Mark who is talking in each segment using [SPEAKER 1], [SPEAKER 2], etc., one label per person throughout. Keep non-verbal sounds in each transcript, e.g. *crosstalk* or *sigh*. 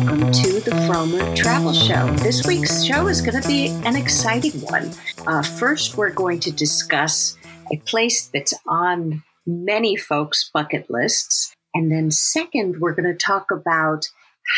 [SPEAKER 1] welcome to the Frommer Travel Show. This week's show is going to be an exciting one. Uh, first, we're going to discuss a place that's on many folks' bucket lists. And then, second, we're going to talk about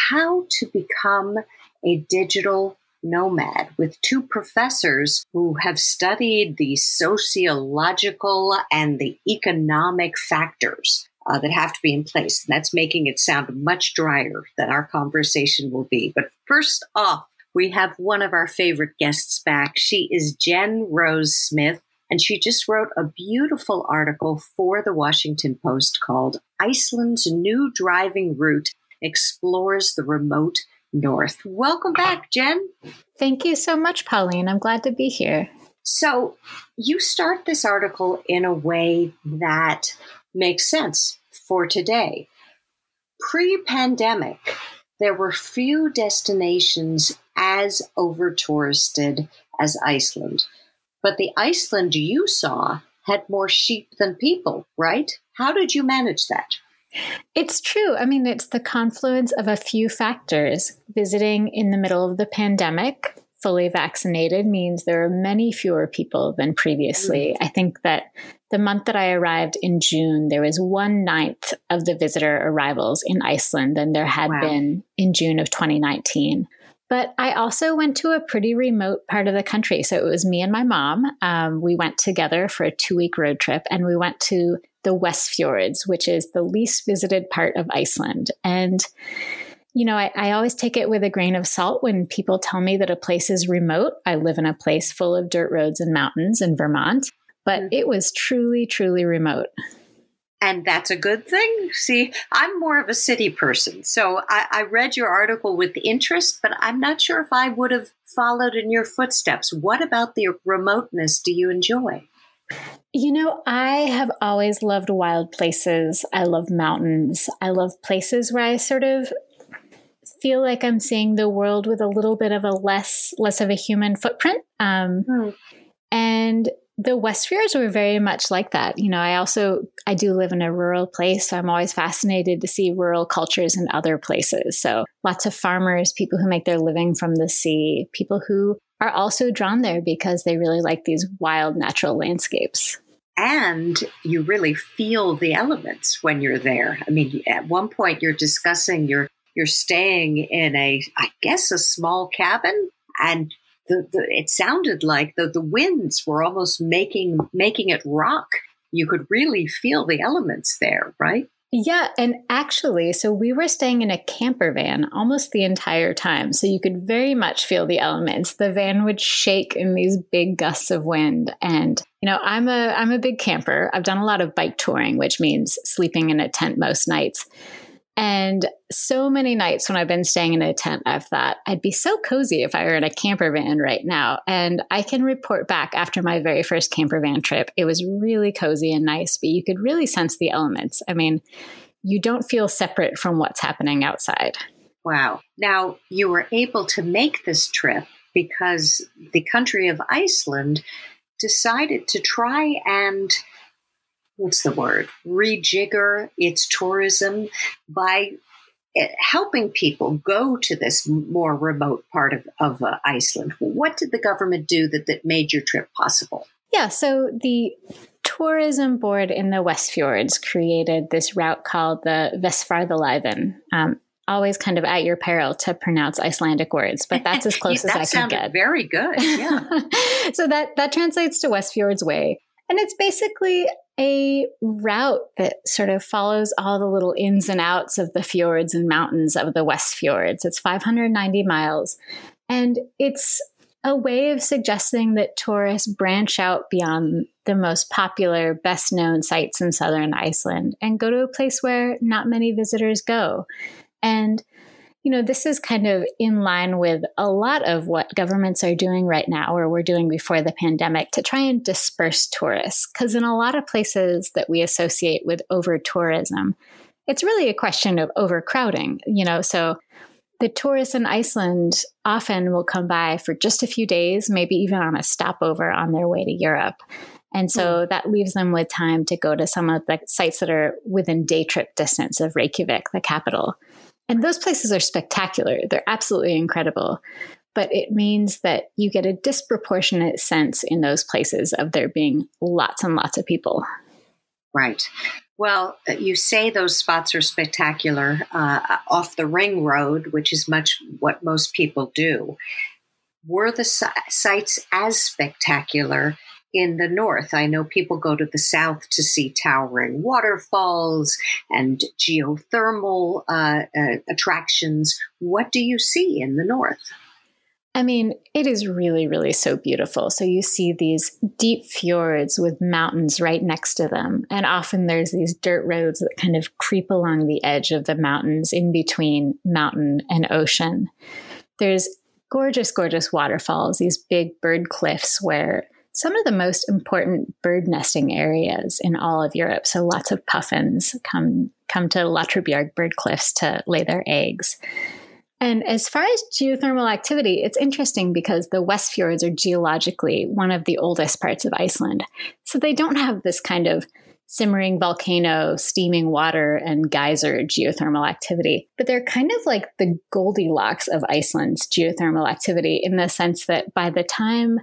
[SPEAKER 1] how to become a digital nomad with two professors who have studied the sociological and the economic factors uh, that have to be in place. And that's making it sound much drier than our conversation will be. But first off, we have one of our favorite guests back. She is Jen Rose Smith, and she just wrote a beautiful article for the Washington Post called Iceland's New Driving Route Explores the Remote North. Welcome back, Jen.
[SPEAKER 2] Thank you so much, Pauline. I'm glad to be here.
[SPEAKER 1] So, you start this article in a way that makes sense for today. Pre pandemic, there were few destinations as over touristed as Iceland. But the Iceland you saw had more sheep than people, right? How did you manage that?
[SPEAKER 2] It's true. I mean, it's the confluence of a few factors. Visiting in the middle of the pandemic, fully vaccinated, means there are many fewer people than previously. Mm. I think that the month that I arrived in June, there was one ninth of the visitor arrivals in Iceland than there had wow. been in June of 2019. But I also went to a pretty remote part of the country. So it was me and my mom. Um, we went together for a two week road trip and we went to the West Fjords, which is the least visited part of Iceland. And you know, I, I, always take it with a grain of salt when people tell me that a place is remote. I live in a place full of dirt roads and mountains in Vermont, but mm-hmm. it was truly, truly remote.
[SPEAKER 1] And that's a good thing. See, I'm more of a city person. So I, I read your article with interest, but I'm not sure if I would have followed in your footsteps. What about the remoteness do you enjoy?
[SPEAKER 2] You know, I have always loved wild places. I love mountains. I love places where I sort of feel like I'm seeing the world with a little bit of a less less of a human footprint. Um, hmm. And the Westfjords were very much like that. You know, I also I do live in a rural place, so I'm always fascinated to see rural cultures in other places. So lots of farmers, people who make their living from the sea, people who are also drawn there because they really like these wild natural landscapes.
[SPEAKER 1] And you really feel the elements when you're there. I mean, at one point you're discussing you're you're staying in a, I guess, a small cabin, and the, the it sounded like the the winds were almost making making it rock. You could really feel the elements there, right?
[SPEAKER 2] Yeah, and actually, so we were staying in a camper van almost the entire time. So you could very much feel the elements. The van would shake in these big gusts of wind and you know, I'm a I'm a big camper. I've done a lot of bike touring, which means sleeping in a tent most nights. And so many nights when I've been staying in a tent, I've thought I'd be so cozy if I were in a camper van right now. And I can report back after my very first camper van trip, it was really cozy and nice, but you could really sense the elements. I mean, you don't feel separate from what's happening outside.
[SPEAKER 1] Wow. Now, you were able to make this trip because the country of Iceland decided to try and what's the word rejigger its tourism by eh, helping people go to this more remote part of, of uh, Iceland. What did the government do that, that made your trip possible?
[SPEAKER 2] Yeah, so the tourism board in the West Fjords created this route called the Vestfjarðaleiðin. Um, always kind of at your peril to pronounce Icelandic words, but that's as *laughs* close
[SPEAKER 1] as
[SPEAKER 2] I can get.
[SPEAKER 1] Very good. Yeah. *laughs*
[SPEAKER 2] so that that translates to West Fjords Way. And it's basically a route that sort of follows all the little ins and outs of the fjords and mountains of the West Fjords. It's 590 miles. And it's a way of suggesting that tourists branch out beyond the most popular, best known sites in southern Iceland and go to a place where not many visitors go. And you know, this is kind of in line with a lot of what governments are doing right now, or were doing before the pandemic, to try and disperse tourists. Because in a lot of places that we associate with over tourism, it's really a question of overcrowding, you know. So the tourists in Iceland often will come by for just a few days, maybe even on a stopover on their way to Europe. And so mm. that leaves them with time to go to some of the sites that are within day trip distance of Reykjavik, the capital. And those places are spectacular. They're absolutely incredible. But it means that you get a disproportionate sense in those places of there being lots and lots of people.
[SPEAKER 1] Right. Well, you say those spots are spectacular uh, off the ring road, which is much what most people do. Were the sites as spectacular in the north? I know people go to the south to see towering waterfalls and geothermal uh, uh, attractions. What do you see in the north?
[SPEAKER 2] I mean, it is really, really so beautiful. So you see these deep fjords with mountains right next to them. And often there's these dirt roads that kind of creep along the edge of the mountains in between mountain and ocean. There's gorgeous, gorgeous waterfalls, these big bird cliffs where some of the most important bird nesting areas in all of Europe. So lots of puffins come come to Látrabjarg bird cliffs to lay their eggs. And as far as geothermal activity, it's interesting because the West Fjords are geologically one of the oldest parts of Iceland. So they don't have this kind of simmering volcano, steaming water, and geyser geothermal activity. But they're kind of like the Goldilocks of Iceland's geothermal activity in the sense that by the time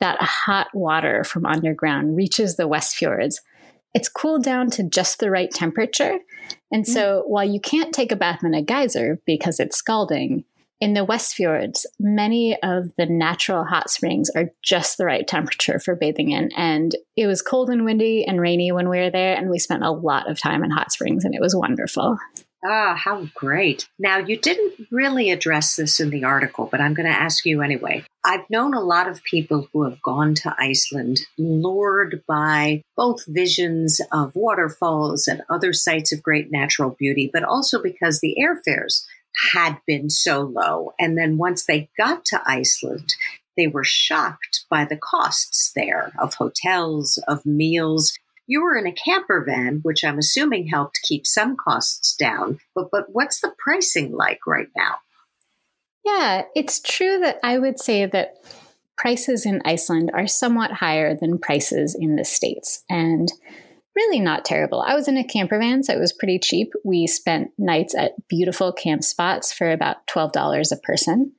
[SPEAKER 2] that hot water from underground reaches the West Fjords, it's cooled down to just the right temperature. And so mm. while you can't take a bath in a geyser because it's scalding, in the West Fjords, many of the natural hot springs are just the right temperature for bathing in. And it was cold and windy and rainy when we were there, and we spent a lot of time in hot springs, and it was wonderful.
[SPEAKER 1] Ah, how great. Now, you didn't really address this in the article, but I'm going to ask you anyway. I've known a lot of people who have gone to Iceland lured by both visions of waterfalls and other sites of great natural beauty, but also because the airfares had been so low. And then once they got to Iceland, they were shocked by the costs there of hotels, of meals, you were in a camper van, which I'm assuming helped keep some costs down. But but what's the pricing like right now?
[SPEAKER 2] Yeah, it's true that I would say that prices in Iceland are somewhat higher than prices in the States. And really not terrible. I was in a camper van, so it was pretty cheap. We spent nights at beautiful camp spots for about $12 a person.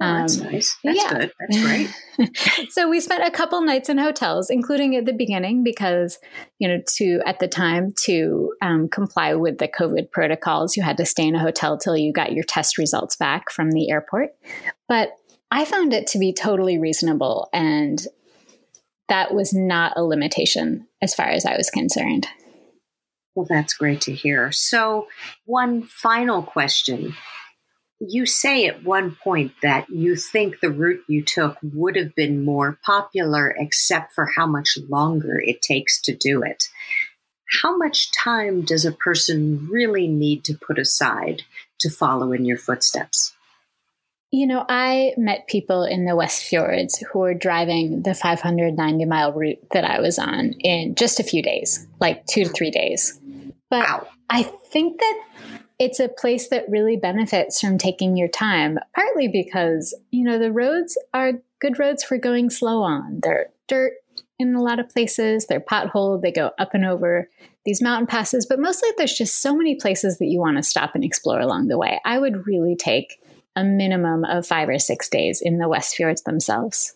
[SPEAKER 1] Oh, that's um, nice. That's yeah. good. That's great. *laughs*
[SPEAKER 2] so we spent a couple nights in hotels, including at the beginning, because you know, to at the time to um, comply with the COVID protocols, you had to stay in a hotel till you got your test results back from the airport. But I found it to be totally reasonable, and that was not a limitation as far as I was concerned.
[SPEAKER 1] Well, that's great to hear. So, one final question you say at one point that you think the route you took would have been more popular, except for how much longer it takes to do it. How much time does a person really need to put aside to follow in your footsteps?
[SPEAKER 2] You know, I met people in the West Fjords who were driving the 590 mile route that I was on in just a few days, like two to three days. But wow. I think that it's a place that really benefits from taking your time, partly because, you know, the roads are good roads for going slow on. They're dirt in a lot of places, they're potholed, they go up and over these mountain passes, but mostly there's just so many places that you want to stop and explore along the way. I would really take a minimum of five or six days in the West Fjords themselves.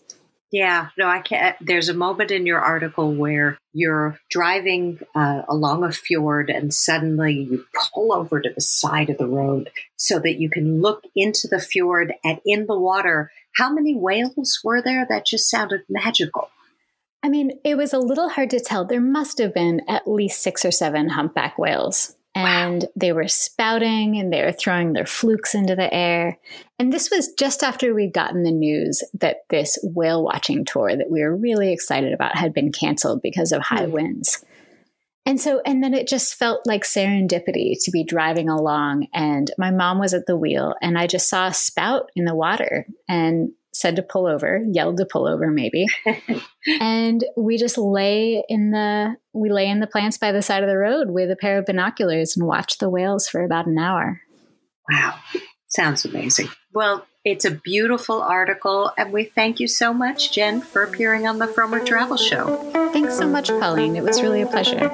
[SPEAKER 1] Yeah, no, I can't. There's a moment in your article where you're driving uh, along a fjord and suddenly you pull over to the side of the road so that you can look into the fjord and in the water. How many whales were there? That just sounded magical.
[SPEAKER 2] I mean, it was a little hard to tell. There must have been at least six or seven humpback whales and wow. they were spouting and they were throwing their flukes into the air. And this was just after we'd gotten the news that this whale watching tour that we were really excited about had been canceled because of high mm. winds. And so, and then it just felt like serendipity to be driving along. And my mom was at the wheel, and I just saw a spout in the water. And said to pull over, yelled to pull over maybe. *laughs* and we just lay in the we lay in the plants by the side of the road with a pair of binoculars and watched the whales for about an hour.
[SPEAKER 1] Wow. Sounds amazing. Well, it's a beautiful article, and we thank you so much, Jen, for appearing on the Frommer Travel Show.
[SPEAKER 2] Thanks so much, Colleen. It was really a pleasure.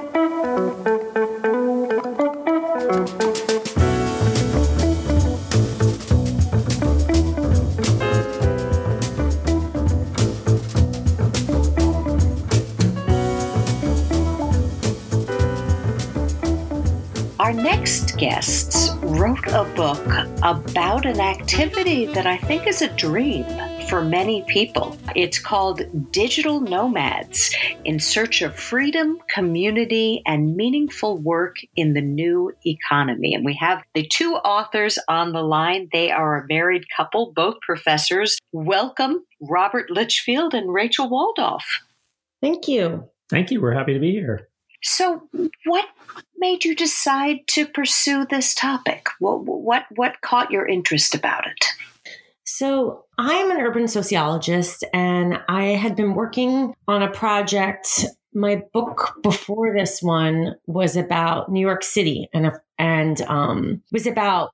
[SPEAKER 1] Our next guests wrote a book about an activity that I think is a dream for many people. It's called Digital Nomads in Search of Freedom, Community, and Meaningful Work in the New Economy. And we have the two authors on the line. They are a married couple, both professors. Welcome, Robert Litchfield and Rachel Woldoff.
[SPEAKER 3] Thank you.
[SPEAKER 4] Thank you. We're happy to be here.
[SPEAKER 1] So, what made you decide to pursue this topic? What what what caught your interest about it?
[SPEAKER 3] So, I'm an urban sociologist and I had been working on a project. My book before this one was about New York City and and um, was about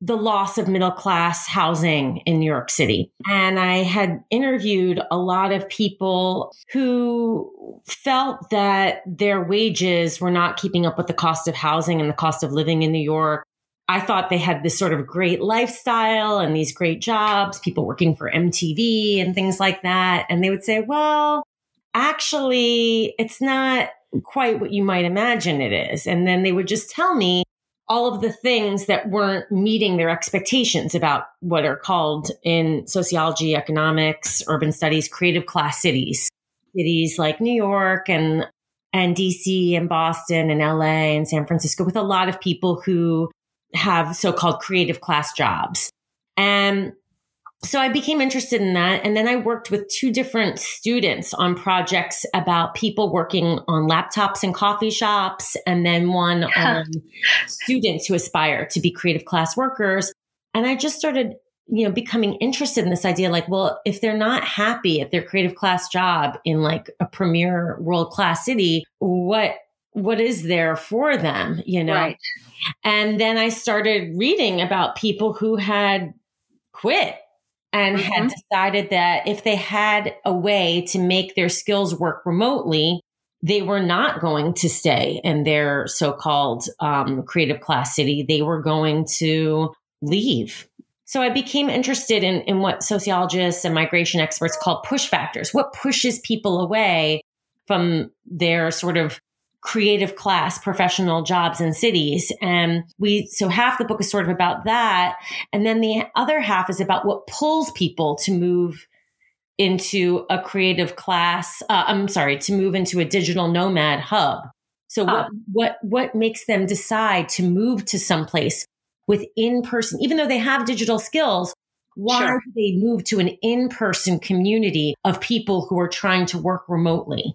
[SPEAKER 3] the loss of middle class housing in New York City. And I had interviewed a lot of people who felt that their wages were not keeping up with the cost of housing and the cost of living in New York. I thought they had this sort of great lifestyle and these great jobs, people working for MTV and things like that. And they would say, well, actually, it's not quite what you might imagine it is. And then they would just tell me all of the things that weren't meeting their expectations about what are called in sociology, economics, urban studies, creative class cities. Cities like New York and and DC and Boston and LA and San Francisco with a lot of people who have so-called creative class jobs. And so I became interested in that. And then I worked with two different students on projects about people working on laptops in coffee shops, and then one on students who aspire to be creative class workers. And I just started, you know, becoming interested in this idea like, well, if they're not happy at their creative class job in like a premier world class city, what what is there for them, you know? Right. And then I started reading about people who had quit and mm-hmm. had decided that if they had a way to make their skills work remotely, they were not going to stay in their so-called um, creative class city. They were going to leave. So I became interested in, in what sociologists and migration experts call push factors. What pushes people away from their sort of creative class professional jobs in cities. And we, so half the book is sort of about that. And then the other half is about what pulls people to move into a creative class. Uh, I'm sorry, to move into a digital nomad hub. So what, uh, what, what makes them decide to move to someplace with in person, even though they have digital skills, why sure. do they move to an in-person community of people who are trying to work remotely?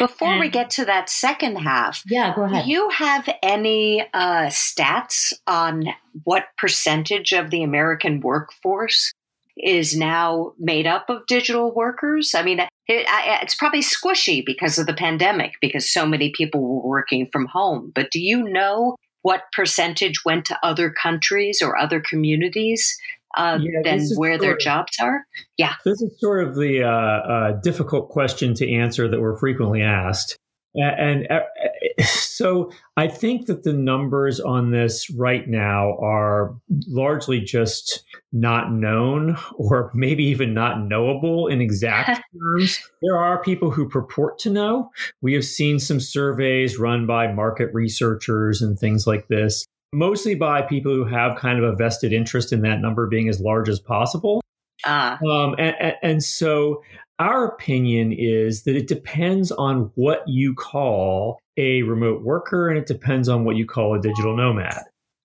[SPEAKER 1] Before and, we get to that second half,
[SPEAKER 3] yeah, go ahead.
[SPEAKER 1] Do you have any uh, stats on what percentage of the American workforce is now made up of digital workers? I mean, it, it's probably squishy because of the pandemic, because so many people were working from home. But do you know what percentage went to other countries or other communities uh, yeah, than where their of, jobs are? Yeah.
[SPEAKER 4] This is sort of the uh, uh, difficult question to answer that we're frequently asked. And, and uh, *sighs* so I think that the numbers on this right now are largely just not known *laughs* or maybe even not knowable in exact *laughs* terms. There are people who purport to know. We have seen some surveys run by market researchers and things like this mostly by people who have kind of a vested interest in that number being as large as possible. Ah. Um, and, and so our opinion is that it depends on what you call a remote worker and it depends on what you call a digital nomad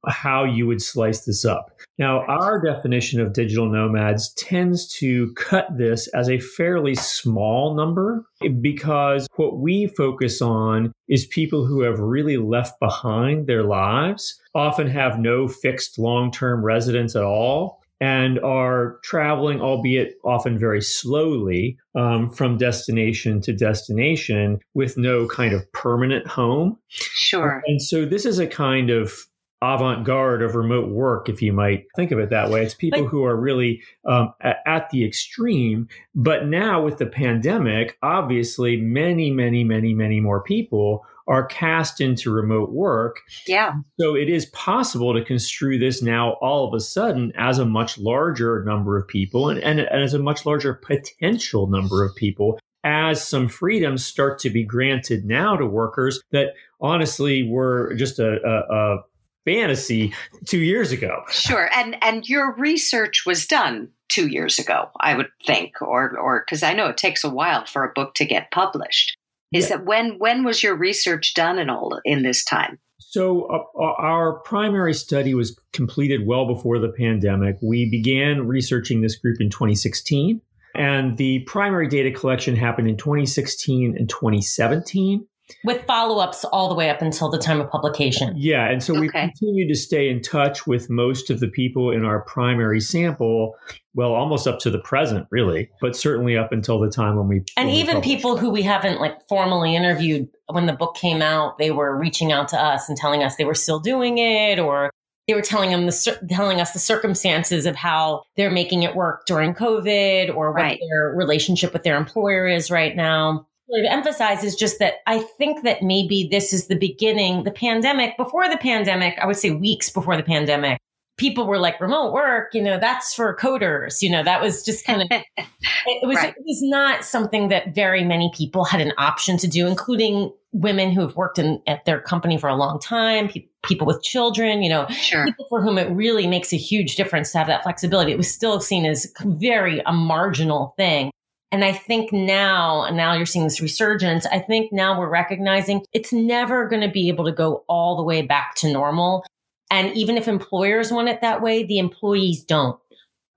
[SPEAKER 4] how you would slice this up. Now, our definition of digital nomads tends to cut this as a fairly small number because what we focus on is people who have really left behind their lives, often have no fixed long term residence at all. And are traveling, albeit often very slowly, um, from destination to destination with no kind of permanent home.
[SPEAKER 1] Sure.
[SPEAKER 4] And so this is a kind of avant-garde of remote work if you might think of it that way. It's people who are really um, at, at the extreme. But now with the pandemic obviously many many many many more people are cast into remote work.
[SPEAKER 1] Yeah.
[SPEAKER 4] So it is possible to construe this now all of a sudden as a much larger number of people and, and, and as a much larger potential number of people as some freedoms start to be granted now to workers that honestly were just a, a, a fantasy two years ago.
[SPEAKER 1] Sure, and and your research was done two years ago, I would think, or or because I know it takes a while for a book to get published. Is yeah. that when when was your research done in all in this time?
[SPEAKER 4] So uh, uh, our primary study was completed well before the pandemic. We began researching this group in 2016, and the primary data collection happened in 2016 and 2017
[SPEAKER 3] with follow-ups all the way up until the time of publication.
[SPEAKER 4] Yeah, and so okay. we continue to stay in touch with most of the people in our primary sample, well, almost up to the present, really, but certainly up until the time when we
[SPEAKER 3] and
[SPEAKER 4] when
[SPEAKER 3] even we people who we haven't like formally interviewed when the book came out, they were reaching out to us and telling us they were still doing it, or they were telling them the telling us the circumstances of how they're making it work during COVID, or what right. their relationship with their employer is right now to emphasize is just that I think that maybe this is the beginning, the pandemic, before the pandemic, I would say weeks before the pandemic, people were like remote work, you know, that's for coders, you know, that was just kind of, *laughs* it was, right. it was not something that very many people had an option to do, including women who have worked in at their company for a long time, pe- people with children, you know,
[SPEAKER 1] sure.
[SPEAKER 3] people for whom it really makes a huge difference to have that flexibility. It was still seen as very a marginal thing. And I think now, and now you're seeing this resurgence, I think now we're recognizing it's never going to be able to go all the way back to normal. And even if employers want it that way, the employees don't.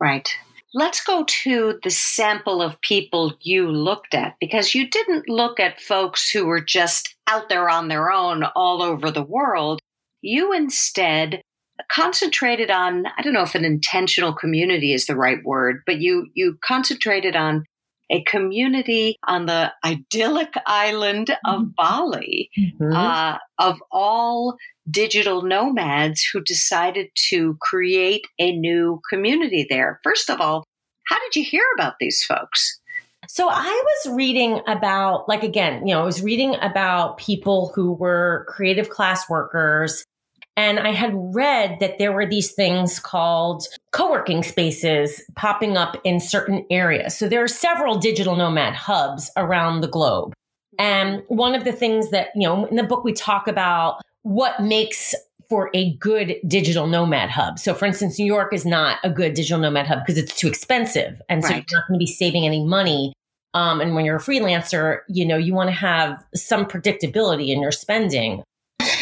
[SPEAKER 1] Right. Let's go to the sample of people you looked at because you didn't look at folks who were just out there on their own all over the world. You instead concentrated on I don't know if an intentional community is the right word, but you you concentrated on a community on the idyllic island of mm-hmm. Bali mm-hmm. uh, of all digital nomads who decided to create a new community there. First of all, how did you hear about these folks?
[SPEAKER 3] So I was reading about, like, again, you know, I was reading about people who were creative class workers and I had read that there were these things called co-working spaces popping up in certain areas. So there are several digital nomad hubs around the globe. And one of the things that, you know, in the book we talk about what makes for a good digital nomad hub. So for instance, New York is not a good digital nomad hub because it's too expensive. And so right. you're not going to be saving any money. Um, and when you're a freelancer, you know, you want to have some predictability in your spending.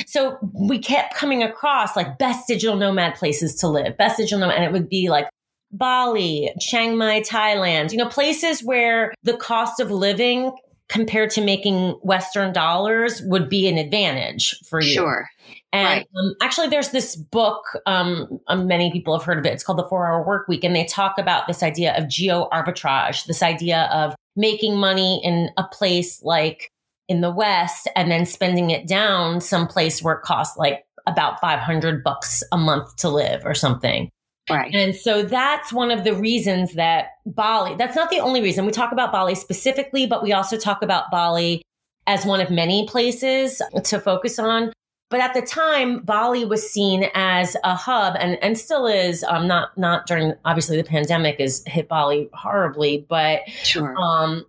[SPEAKER 3] So we kept coming across like best digital nomad places to live, best digital nomad, and it would be like Bali, Chiang Mai, Thailand, you know, places where the cost of living compared to making Western dollars would be an advantage for you.
[SPEAKER 1] Sure.
[SPEAKER 3] And right. um, actually, there's this book, um, um, many people have heard of it. It's called The Four Hour Work Week. And they talk about this idea of geo arbitrage, this idea of making money in a place like in the West and then spending it down someplace where it costs like about 500 bucks a month to live or something.
[SPEAKER 1] Right.
[SPEAKER 3] And so that's one of the reasons that Bali, that's not the only reason. We talk about Bali specifically, but we also talk about Bali as one of many places to focus on. But at the time, Bali was seen as a hub and, and still is, um, not, not during, obviously the pandemic has hit Bali horribly, but,
[SPEAKER 1] sure.
[SPEAKER 3] um,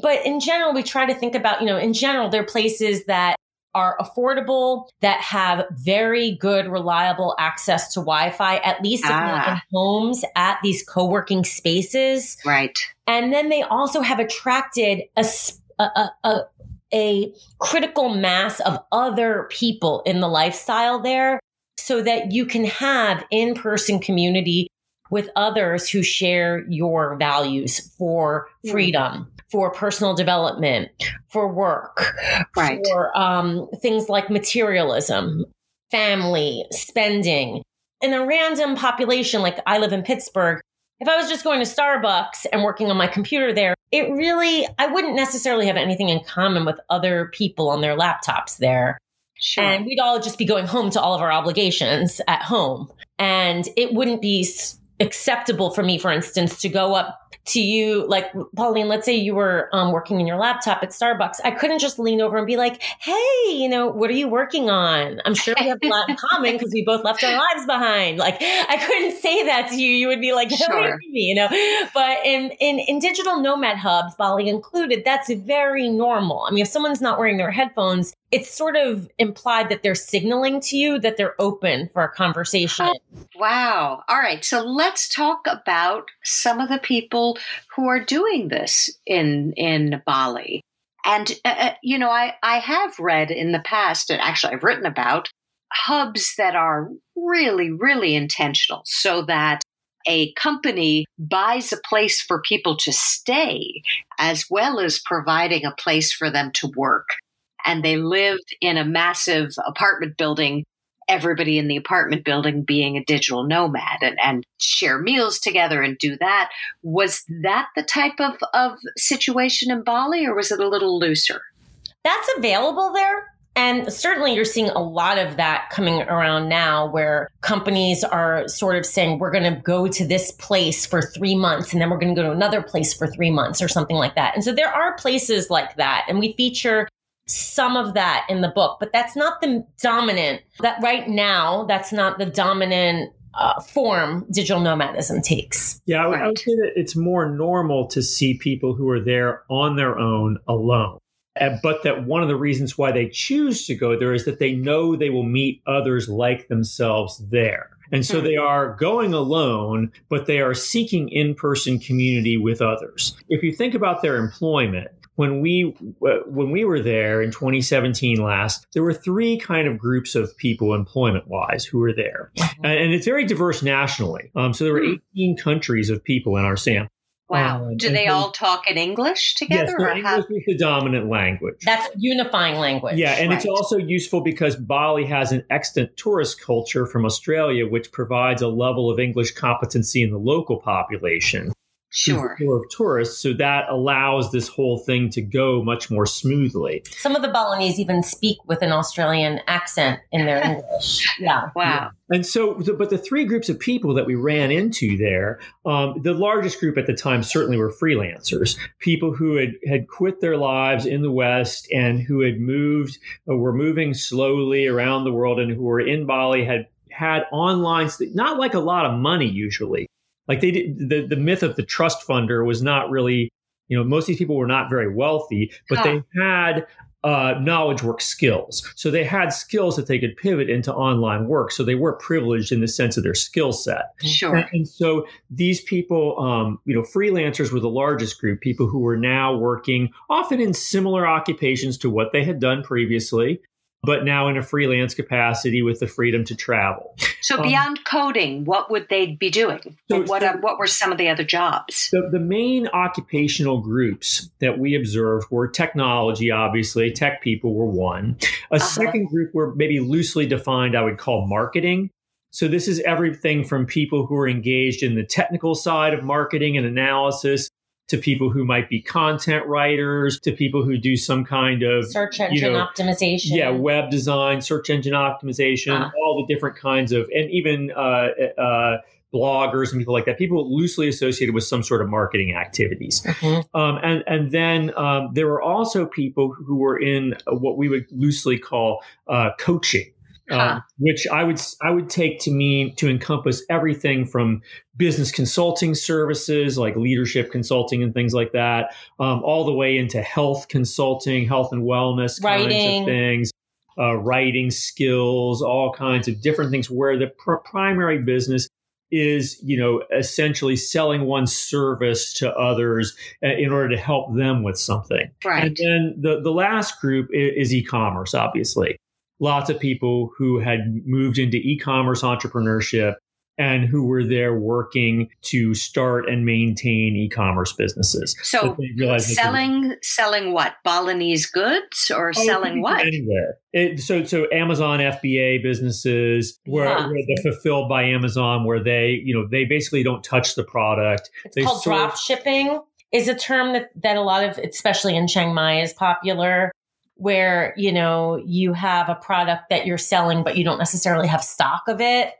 [SPEAKER 3] but in general, we try to think about, you know, in general, there are places that are affordable, that have very good, reliable access to Wi-Fi, at least ah. in homes at these co-working spaces.
[SPEAKER 1] Right.
[SPEAKER 3] And then they also have attracted a, a, a, a critical mass of other people in the lifestyle there so that you can have in person community with others who share your values for hmm. freedom, for personal development, for work,
[SPEAKER 1] right.
[SPEAKER 3] for um, things like materialism, family, spending. In a random population, like I live in Pittsburgh, if I was just going to Starbucks and working on my computer there, it really, I wouldn't necessarily have anything in common with other people on their laptops there.
[SPEAKER 1] Sure.
[SPEAKER 3] And we'd all just be going home to all of our obligations at home. And it wouldn't be acceptable for me, for instance, to go up to you, like Pauline, let's say you were um, working in your laptop at Starbucks. I couldn't just lean over and be like, hey, you know, what are you working on? I'm sure we have a lot in common because we both left our lives behind. Like, I couldn't say that to you. You would be like, sure. me, you know. But in, in, in digital nomad hubs, Bali included, that's very normal. I mean, if someone's not wearing their headphones, it's sort of implied that they're signaling to you that they're open for a conversation.
[SPEAKER 1] Wow. All right. So let's talk about some of the people who are doing this in in Bali. And uh, uh you know, I I have read in the past, and actually I've written about hubs that are really really intentional, so that a company buys a place for people to stay as well as providing a place for them to work and they live in a massive apartment building everybody in the apartment building being a digital nomad and, and share meals together and do that. Was that the type of, of situation in Bali or was it a little looser?
[SPEAKER 3] That's available there. And certainly you're seeing a lot of that coming around now where companies are sort of saying, we're going to go to this place for three months and then we're going to go to another place for three months or something like that. And so there are places like that. And we feature some of that in the book, but that's not the dominant, that right now, that's not the dominant uh, form digital nomadism takes.
[SPEAKER 4] Yeah, I would, right. I would, say that it's more normal to see people who are there on their own alone. Uh, but that one of the reasons why they choose to go there is that they know they will meet others like themselves there. And so hmm. they are going alone, but they are seeking in person community with others. If you think about their employment, when we when we were there in 2017 last, there were three kind of groups of people employment wise who were there, mm-hmm. and, and, it's very diverse nationally. Um, so there were hmm. 18 countries of people in our sample.
[SPEAKER 1] Wow. Um, Do they all talk in English together?
[SPEAKER 4] Yes, English how? is the dominant language.
[SPEAKER 3] That's unifying language.
[SPEAKER 4] Yeah, and right. it's also useful because Bali has an extant tourist culture from Australia, which provides a level of English competency in the local population
[SPEAKER 1] sure.
[SPEAKER 4] of tourists. So that allows this whole thing to go much more smoothly.
[SPEAKER 3] Some of the Balinese even speak with an Australian accent in their *laughs* English. Yeah.
[SPEAKER 1] Wow.
[SPEAKER 4] Yeah. And so, but the three groups of people that we ran into there, um, the largest group at the time certainly were freelancers, people who had, had quit their lives in the West and who had moved, uh, were moving slowly around the world and who were in Bali, had had online, not like a lot of money usually, like they did, the the myth of the trust funder was not really, you know, most of these people were not very wealthy, but huh. they had uh, knowledge work skills. So they had skills that they could pivot into online work. So they were privileged in the sense of their skill set.
[SPEAKER 1] Sure.
[SPEAKER 4] And, and, so these people, um, you know, freelancers were the largest group, people who were now working often in similar occupations to what they had done previously but now in a freelance capacity with the freedom to travel.
[SPEAKER 1] So um, beyond coding, what would they be doing? So, what, so, what were some of the other jobs?
[SPEAKER 4] The, the main occupational groups that we observed were technology, obviously, tech people were one. A uh-huh. second group were maybe loosely defined, I would call marketing. So this is everything from people who are engaged in the technical side of marketing and analysis to people who might be content writers, to people who do some kind of
[SPEAKER 3] search engine you know, optimization.
[SPEAKER 4] Yeah, web design, search engine optimization, uh all the different kinds of, and even uh, uh, bloggers and people like that, people loosely associated with some sort of marketing activities. Mm-hmm. Um, and, and then um, there were also people who were in what we would loosely call uh, coaching. Um, which I would I would take to mean to encompass everything from business consulting services like leadership consulting and things like that, um, all the way into health consulting, health and wellness writing. kinds of things, uh, writing skills, all kinds of different things. Where the pr- primary business is you know essentially selling one service to others uh, in order to help them with something
[SPEAKER 1] right
[SPEAKER 4] and then the, the last group is, is e-commerce obviously lots of people who had moved into e-commerce entrepreneurship and who were there working to start and maintain e-commerce businesses.
[SPEAKER 1] So selling selling what? Balinese goods or oh, selling what?
[SPEAKER 4] Anywhere. It, so so Amazon FBA businesses where, yeah. where they're fulfilled by Amazon where they, you know, they basically don't touch the product.
[SPEAKER 3] It's
[SPEAKER 4] they
[SPEAKER 3] called drop shipping is a term that, that a lot of, especially in Chiang Mai, is popular where, you know, you have a product that you're selling, but you don't necessarily have stock of it.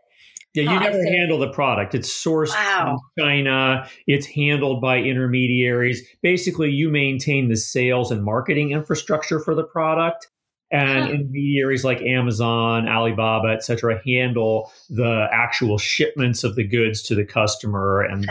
[SPEAKER 4] Yeah, you oh, never handle the product. It's sourced wow. from China. It's handled by intermediaries. Basically, you maintain the sales and marketing infrastructure for the product and huh. intermediaries like Amazon, Alibaba, et cetera, handle the actual shipments of the goods to the customer and.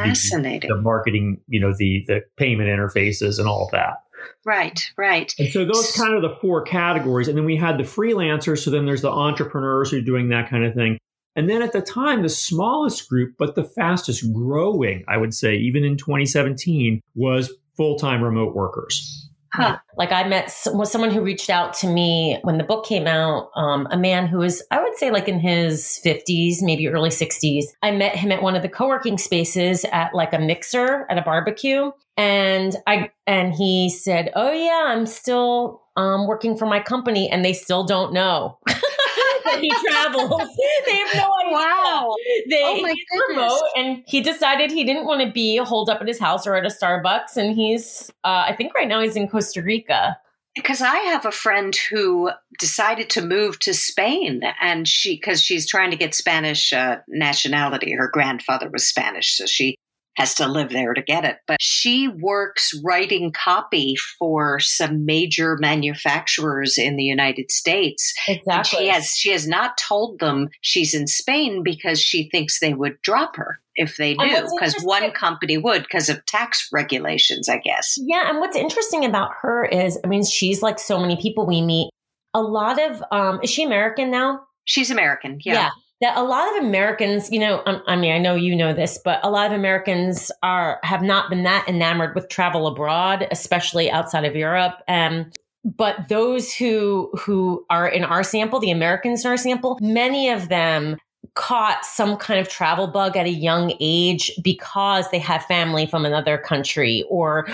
[SPEAKER 4] The, the marketing, you know, the the payment interfaces and all of that.
[SPEAKER 1] Right, right.
[SPEAKER 4] And so those kind of the four categories. And then we had the freelancers. So then there's the entrepreneurs who are doing that kind of thing. And then at the time, the smallest group, but the fastest growing, I would say, even in 2017, was full time remote workers.
[SPEAKER 3] Huh. Like I met was someone who reached out to me when the book came out. Um, a man who was, I would say, like in his fifties, maybe early sixties. I met him at one of the co working spaces at like a mixer at a barbecue, and I and he said, "Oh yeah, I'm still um, working for my company," and they still don't know. *laughs* he travels. *laughs* they have no idea. Wow. They oh my remote and he decided he didn't want to be holed up at his house or at a Starbucks. And he's uh, I think right now he's in Costa Rica.
[SPEAKER 1] Because I have a friend who decided to move to Spain, and she because she's trying to get Spanish uh, nationality. Her grandfather was Spanish, so she has to live there to get it. But she works writing copy for some major manufacturers in the United States.
[SPEAKER 3] Exactly. And
[SPEAKER 1] she has she has not told them she's in Spain because she thinks they would drop her if they do because one company would because of tax regulations i guess
[SPEAKER 3] yeah and what's interesting about her is i mean she's like so many people we meet a lot of um is she american now
[SPEAKER 1] she's american yeah,
[SPEAKER 3] yeah that a lot of Americans, you know, um, I mean, I know you know this, but a lot of Americans are have not been that enamored with travel abroad, especially outside of Europe. Um, but those who who are in our sample, the Americans in our sample, many of them caught some kind of travel bug at a young age because they had family from another country or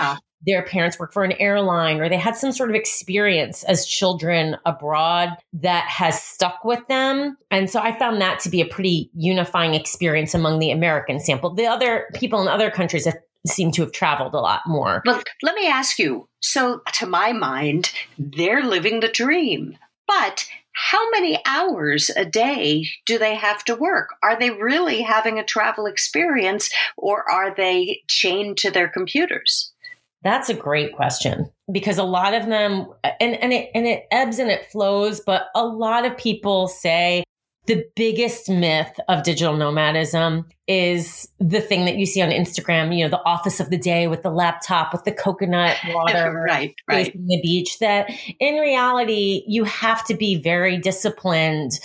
[SPEAKER 3] their parents work for an airline or they had some sort of experience as children abroad that has stuck with them. And so I found that to be a pretty unifying experience among the American sample. The other people in other countries have, seem to have traveled a lot more.
[SPEAKER 1] Well, let me ask you. So, to my mind, they're living the dream. But how many hours a day do they have to work? Are they really having a travel experience or are they chained to their computers?
[SPEAKER 3] That's a great question because a lot of them and and it and it ebbs and it flows, but a lot of people say the biggest myth of digital nomadism is the thing that you see on Instagram, you know, the office of the day with the laptop, with the coconut *laughs* water,
[SPEAKER 1] right, right.
[SPEAKER 3] the beach. That in reality, you have to be very disciplined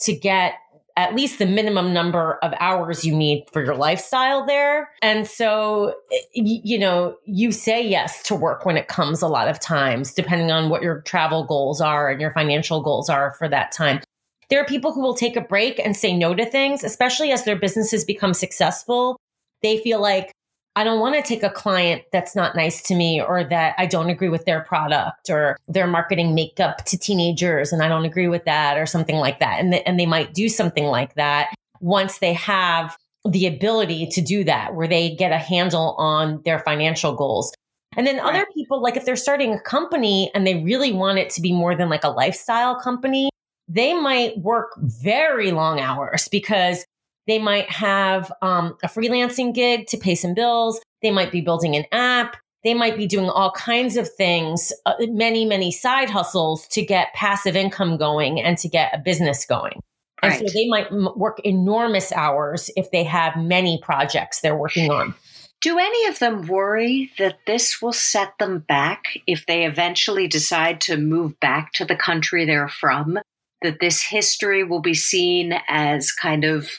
[SPEAKER 3] to get at least the minimum number of hours you need for your lifestyle there. And so, you know, you say yes to work when it comes a lot of times, depending on what your travel goals are and your financial goals are for that time. There are people who will take a break and say no to things, especially as their businesses become successful. They feel like I don't want to take a client that's not nice to me or that I don't agree with their product or they're marketing makeup to teenagers and I don't agree with that or something like that. And, and they might do something like that once they have the ability to do that, where they get a handle on their financial goals. And then right. other people, like if they're starting a company and they really want it to be more than like a lifestyle company, they might work very long hours because they might have um, a freelancing gig to pay some bills. They might be building an app. They might be doing all kinds of things, uh, many, many side hustles to get passive income going and to get a business going. And right. so they might m- work enormous hours if they have many projects they're working on.
[SPEAKER 1] Do any of them worry that this will set them back if they eventually decide to move back to the country they're from? That this history will be seen as kind of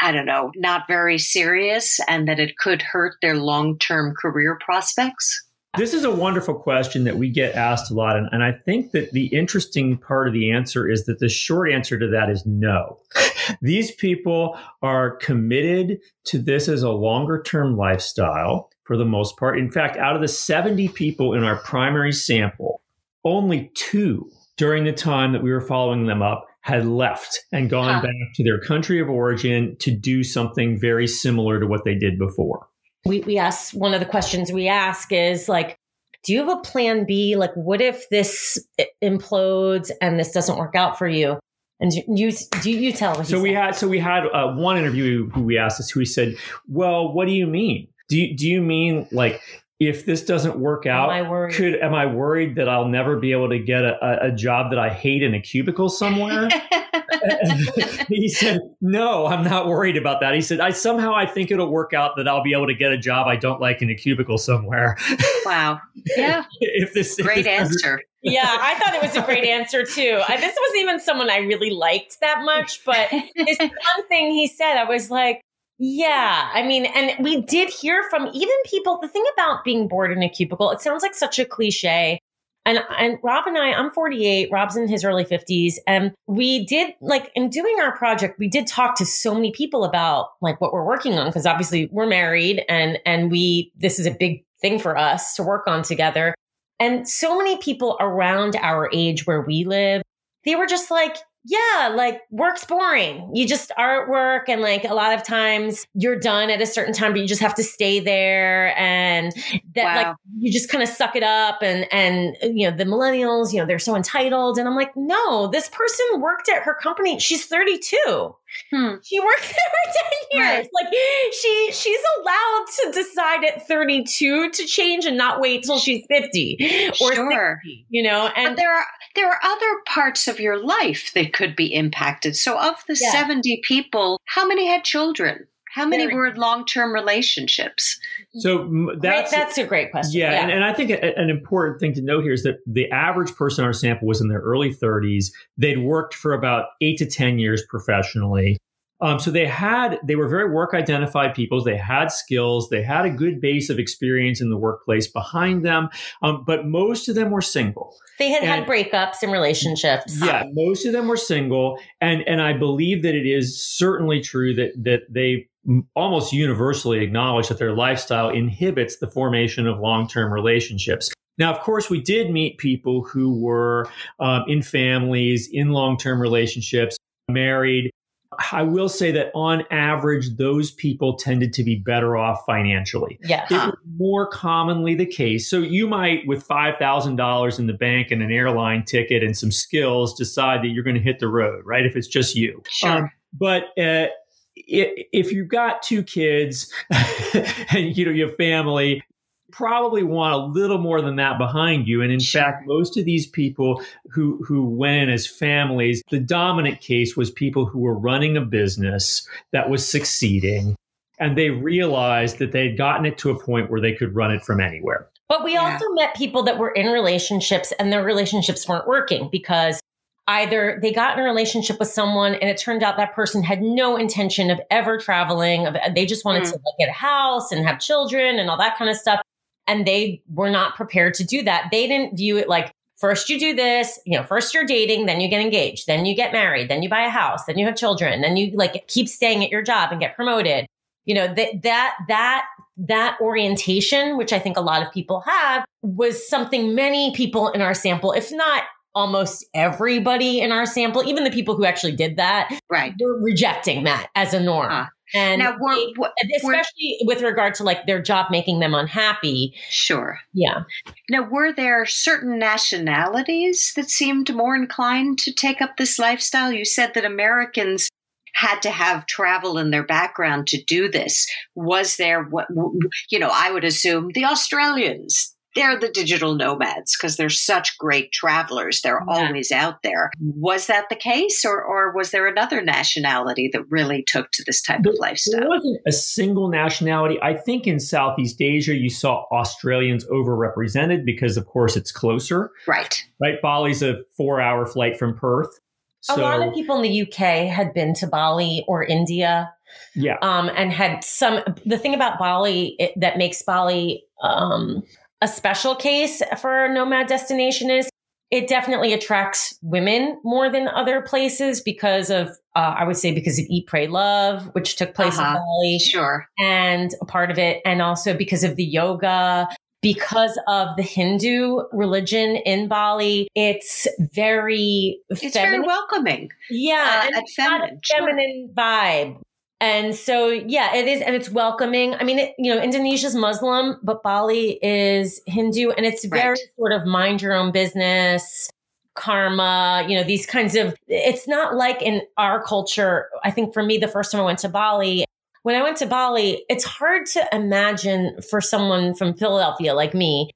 [SPEAKER 1] I don't know, not very serious and that it could hurt their long term career prospects?
[SPEAKER 4] This is a wonderful question that we get asked a lot. And, and, I think that the interesting part of the answer is that the short answer to that is no. *laughs* These people are committed to this as a longer term lifestyle for the most part. In fact, out of the 70 people in our primary sample, only two during the time that we were following them up had left and gone huh. back to their country of origin to do something very similar to what they did before.
[SPEAKER 3] We, we ask one of the questions we ask is like, do you have a plan B? Like, what if this implodes and this doesn't work out for you? And you, do you tell?
[SPEAKER 4] So
[SPEAKER 3] we
[SPEAKER 4] said. had, so we had uh, one interview who we asked this, who he said, "Well, what do you mean? Do you, do you mean like if this doesn't work out,
[SPEAKER 3] am I
[SPEAKER 4] could am I worried that I'll never be able to get a, a job that I hate in a cubicle somewhere?" *laughs* *laughs* he said, "No, I'm not worried about that." He said, "I somehow I think it'll work out that I'll be able to get a job I don't like in a cubicle somewhere." *laughs*
[SPEAKER 1] Wow. Yeah.
[SPEAKER 4] if this
[SPEAKER 1] great
[SPEAKER 4] if this
[SPEAKER 1] answer.
[SPEAKER 3] yeah, I thought it was a great answer too. I, this wasn't even someone I really liked that much, but this one thing he said, I was like, yeah, I mean, and we did hear from even people. The thing about being bored in a cubicle, it sounds like such a cliche. And and Rob and I, I'm 48. Rob's in his early 50s, and we did like in doing our project, we did talk to so many people about like what we're working on because obviously we're married, and and we this is a big thing for us to work on together. And so many people around our age where we live, they were just like, yeah, like work's boring. You just are at work and like a lot of times you're done at a certain time, but you just have to stay there and that wow. like you just kind of suck it up and and you know, the millennials, you know, they're so entitled. And I'm like, no, this person worked at her company. She's 32. Hmm. She worked *laughs* there for 10 years. Right. Like she she's allowed to decide at 32 to change and not wait till she's 50 or sure. 60, you know. And
[SPEAKER 1] but there are there are other parts of your life that could be impacted. So of the yeah. 70 people, how many had children? How many Very. were long term relationships?
[SPEAKER 4] So that's,
[SPEAKER 3] great, that's a great question.
[SPEAKER 4] Yeah. yeah. And, and, I think a, an important thing to note here is that the average person on our sample was in their early 30s. They'd worked for about eight to 10 years professionally. Um, so they had, they were very work identified people. They had skills. They had a good base of experience in the workplace behind them. Um, but most of them were single.
[SPEAKER 3] They had and, had breakups in relationships.
[SPEAKER 4] Yeah, most of them were single. And, and I believe that it is certainly true that, that they almost universally acknowledge that their lifestyle inhibits the formation of long-term relationships. Now, of course, we did meet people who were um, in families, in long-term relationships, married, I will say that on average, those people tended to be better off financially.
[SPEAKER 3] Yeah.
[SPEAKER 4] It was more commonly the case. So you might, with $5,000 in the bank and an airline ticket and some skills, decide that you're going to hit the road, right? If it's just you.
[SPEAKER 1] Sure. Um,
[SPEAKER 4] but uh, if you've got two kids *laughs* and you know your family probably want a little more than that behind you. And in sure. fact, most of these people who, who went in as families, the dominant case was people who were running a business that was succeeding. And they realized that they had gotten it to a point where they could run it from anywhere.
[SPEAKER 3] But we yeah. also met people that were in relationships and their relationships weren't working because either they got in a relationship with someone and it turned out that person had no intention of ever traveling of they just wanted mm. to like, get a house and have children and all that kind of stuff and they were not prepared to do that. They didn't view it like first you do this, you know, first you're dating, then you get engaged, then you get married, then you buy a house, then you have children, then you like keep staying at your job and get promoted. You know, that that that that orientation, which I think a lot of people have, was something many people in our sample, if not almost everybody in our sample, even the people who actually did that,
[SPEAKER 1] right,
[SPEAKER 3] were rejecting that as a norm. Uh, and now, we're, we're, especially we're, with regard to like their job making them unhappy.
[SPEAKER 1] Sure.
[SPEAKER 3] Yeah.
[SPEAKER 1] Now, were there certain nationalities that seemed more inclined to take up this lifestyle? You said that Americans had to have travel in their background to do this. Was there what, you know, I would assume the Australians, they're the digital nomads because they're such great travelers. They're yeah. always out there. Was that the case, or, or was there another nationality that really took to this type
[SPEAKER 4] there,
[SPEAKER 1] of lifestyle?
[SPEAKER 4] There wasn't a single nationality. I think in Southeast Asia, you saw Australians overrepresented because, of course, it's closer.
[SPEAKER 1] Right.
[SPEAKER 4] Right. Bali's a four hour flight from Perth.
[SPEAKER 3] So, a lot of people in the UK had been to Bali or India.
[SPEAKER 4] Yeah.
[SPEAKER 3] Um, and had some, the thing about Bali it, that makes Bali, um, a special case for a nomad destination is it definitely attracts women more than other places because of uh, I would say because of Eat Pray Love, which took place uh-huh. in Bali,
[SPEAKER 1] sure,
[SPEAKER 3] and a part of it, and also because of the yoga, because of the Hindu religion in Bali, it's very
[SPEAKER 1] it's feminine. very welcoming.
[SPEAKER 3] Yeah, uh, and feminine, feminine vibe. And so, yeah, it is, and it's welcoming. I mean, it, you know, Indonesia's Muslim, but Bali is Hindu, and it's very right. sort of mind your own business, karma, you know, these kinds of, it's not like in our culture. I think for me, the first time I went to Bali, when I went to Bali, it's hard to imagine for someone from Philadelphia like me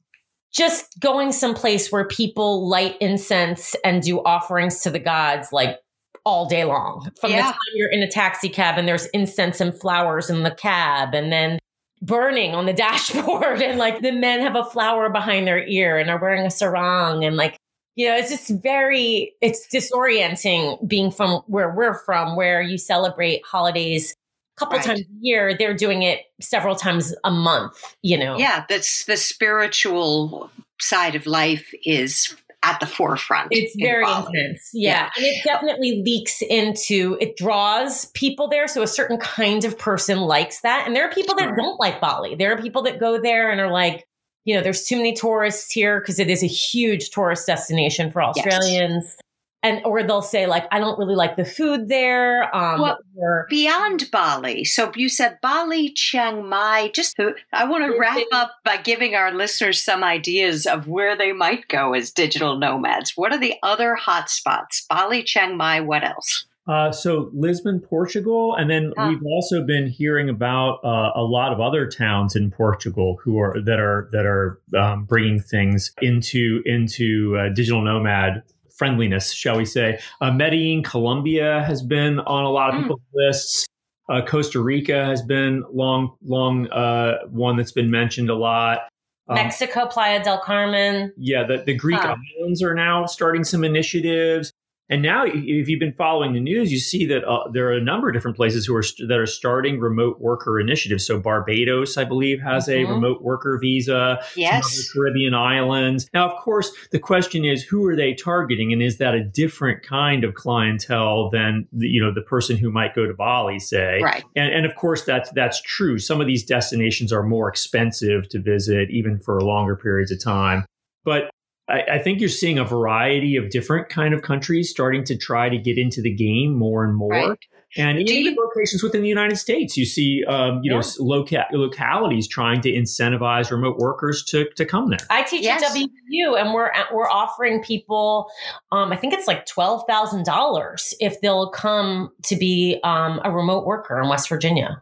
[SPEAKER 3] just going someplace where people light incense and do offerings to the gods like all day long. From yeah. the time you're in a taxi cab and there's incense and flowers in the cab, and then burning on the *laughs* dashboard, and like the men have a flower behind their ear and are wearing a sarong, and like, you know, it's just very, it's disorienting being from where we're from, where you celebrate holidays a couple right. times a year they're doing it several times a month you know
[SPEAKER 1] yeah that's the spiritual side of life is at the forefront
[SPEAKER 3] it's very intense. Yeah. yeah. and it definitely leaks into it draws people there. So a certain kind of person likes that. And there are people that don't like bali. There are people that go there and are like you know there's too many tourists here because it is a huge tourist destination for australians. yes and or they'll say like i don't really like the food there um
[SPEAKER 1] well, or, beyond bali so you said bali chiang mai just i want to wrap up by giving our listeners some ideas of where they might go as digital nomads. What are the other hot spots? Bali chiang mai what else?
[SPEAKER 4] Uh, so Lisbon, Portugal, and then we've also been hearing about uh, a lot of other towns in Portugal who are that are that are um, bringing things into into uh, digital nomad friendliness, shall we say. Uh, Medellin, Colombia has been on a lot of mm. people's lists. Uh, Costa Rica has been long, long uh, one that's been mentioned a lot.
[SPEAKER 3] Um, Mexico, Playa del Carmen.
[SPEAKER 4] Yeah, the, the Greek huh. islands are now starting some initiatives. And now, if you've been following the news, you see that uh, there are a number of different places who are st- that are starting remote worker initiatives. So Barbados, I believe, has mm-hmm. a remote worker visa.
[SPEAKER 1] Yes,
[SPEAKER 4] Caribbean islands. Now, of course, the question is, who are they targeting, and is that a different kind of clientele than the, you know the person who might go to Bali, say?
[SPEAKER 1] Right.
[SPEAKER 4] And, and of course, that's that's true. Some of these destinations are more expensive to visit, even for longer periods of time. But I, I, think you're seeing a variety of different kind of countries starting to try to get into the game more and more. Right. And Do even you, locations within the United States, you see, um, you yeah. know, loca- localities trying to incentivize remote workers to, to come there.
[SPEAKER 3] I teach yes. at WVU, and we're we're offering people, um, I think it's like twelve thousand dollars if they'll come to be um, a remote worker in West Virginia.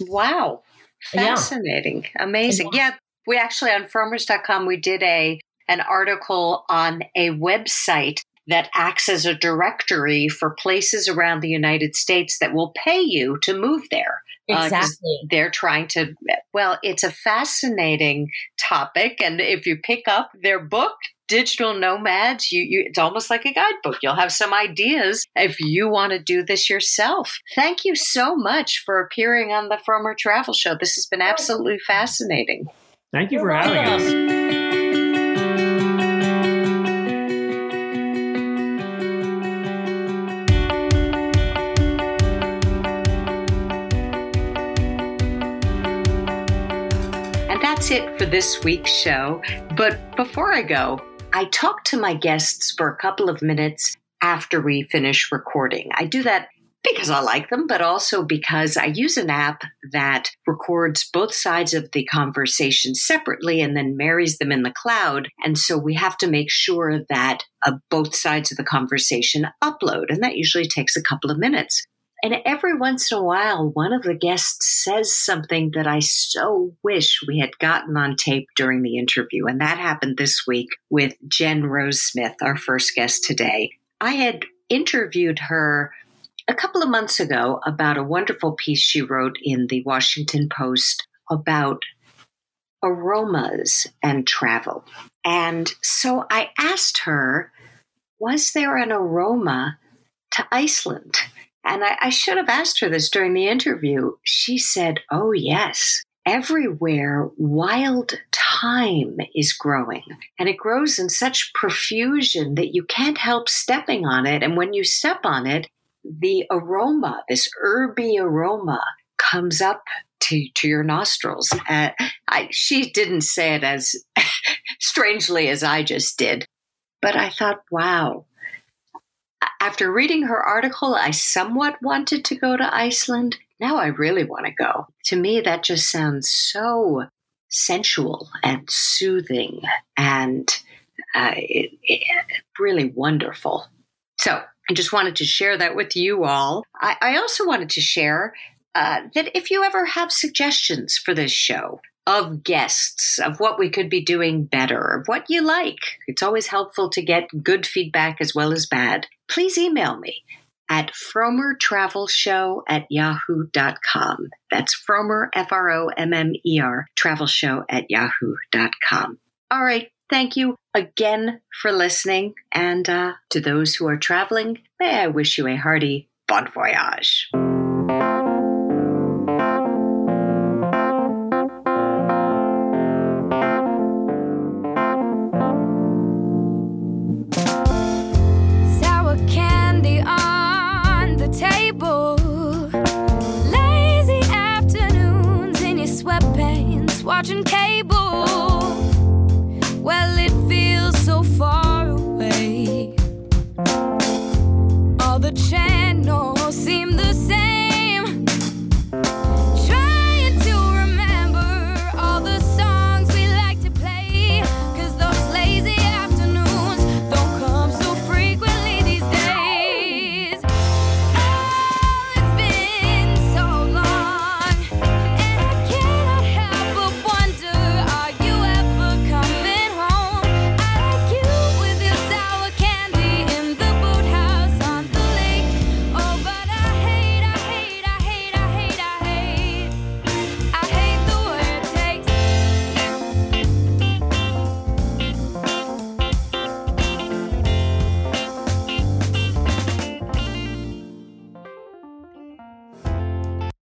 [SPEAKER 1] Wow, fascinating, yeah. amazing. Yeah. yeah, we actually on frommers.com we did a an article on a website that acts as a directory for places around the United States that will pay you to move there.
[SPEAKER 3] Uh, exactly.
[SPEAKER 1] Uh, they're trying to, well, it's a fascinating topic. And if you pick up their book, Digital Nomads, you, you, it's almost like a guidebook. You'll have some ideas if you want to do this yourself. Thank you so much for appearing on the Frommer Travel Show. This has been absolutely fascinating.
[SPEAKER 4] Thank you for having us.
[SPEAKER 1] That's it for this week's show. But before I go, I talk to my guests for a couple of minutes after we finish recording. I do that because I like them, but also because I use an app that records both sides of the conversation separately and then marries them in the cloud. And so we have to make sure that uh, both sides of the conversation upload. And that usually takes a couple of minutes. And every once in a while, one of the guests says something that I so wish we had gotten on tape during the interview. And that happened this week with Jen Rose Smith, our first guest today. I had interviewed her a couple of months ago about a wonderful piece she wrote in the Washington Post about aromas and travel. And so I asked her, was there an aroma to Iceland? And I, I should have asked her this during the interview. She said, Oh, yes. Everywhere, wild thyme is growing, and it grows in such profusion that you can't help stepping on it. And when you step on it, the aroma, this herby aroma, comes up to, to your nostrils. Uh, I, she didn't say it as *laughs* strangely as I just did, but I thought, wow, after reading her article, I somewhat wanted to go to Iceland. Now I really want to go. To me, that just sounds so sensual and soothing and uh, it, it, really wonderful. So I just wanted to share that with you all. I, I also wanted to share uh, that if you ever have suggestions for this show, of guests, of what we could be doing better, of what you like. It's always helpful to get good feedback as well as bad. Please email me at frommertravelshow at yahoo.com. That's Frommer, F R O M M E R, travel show at yahoo.com. All right. Thank you again for listening. And uh, to those who are traveling, may I wish you a hearty bon voyage.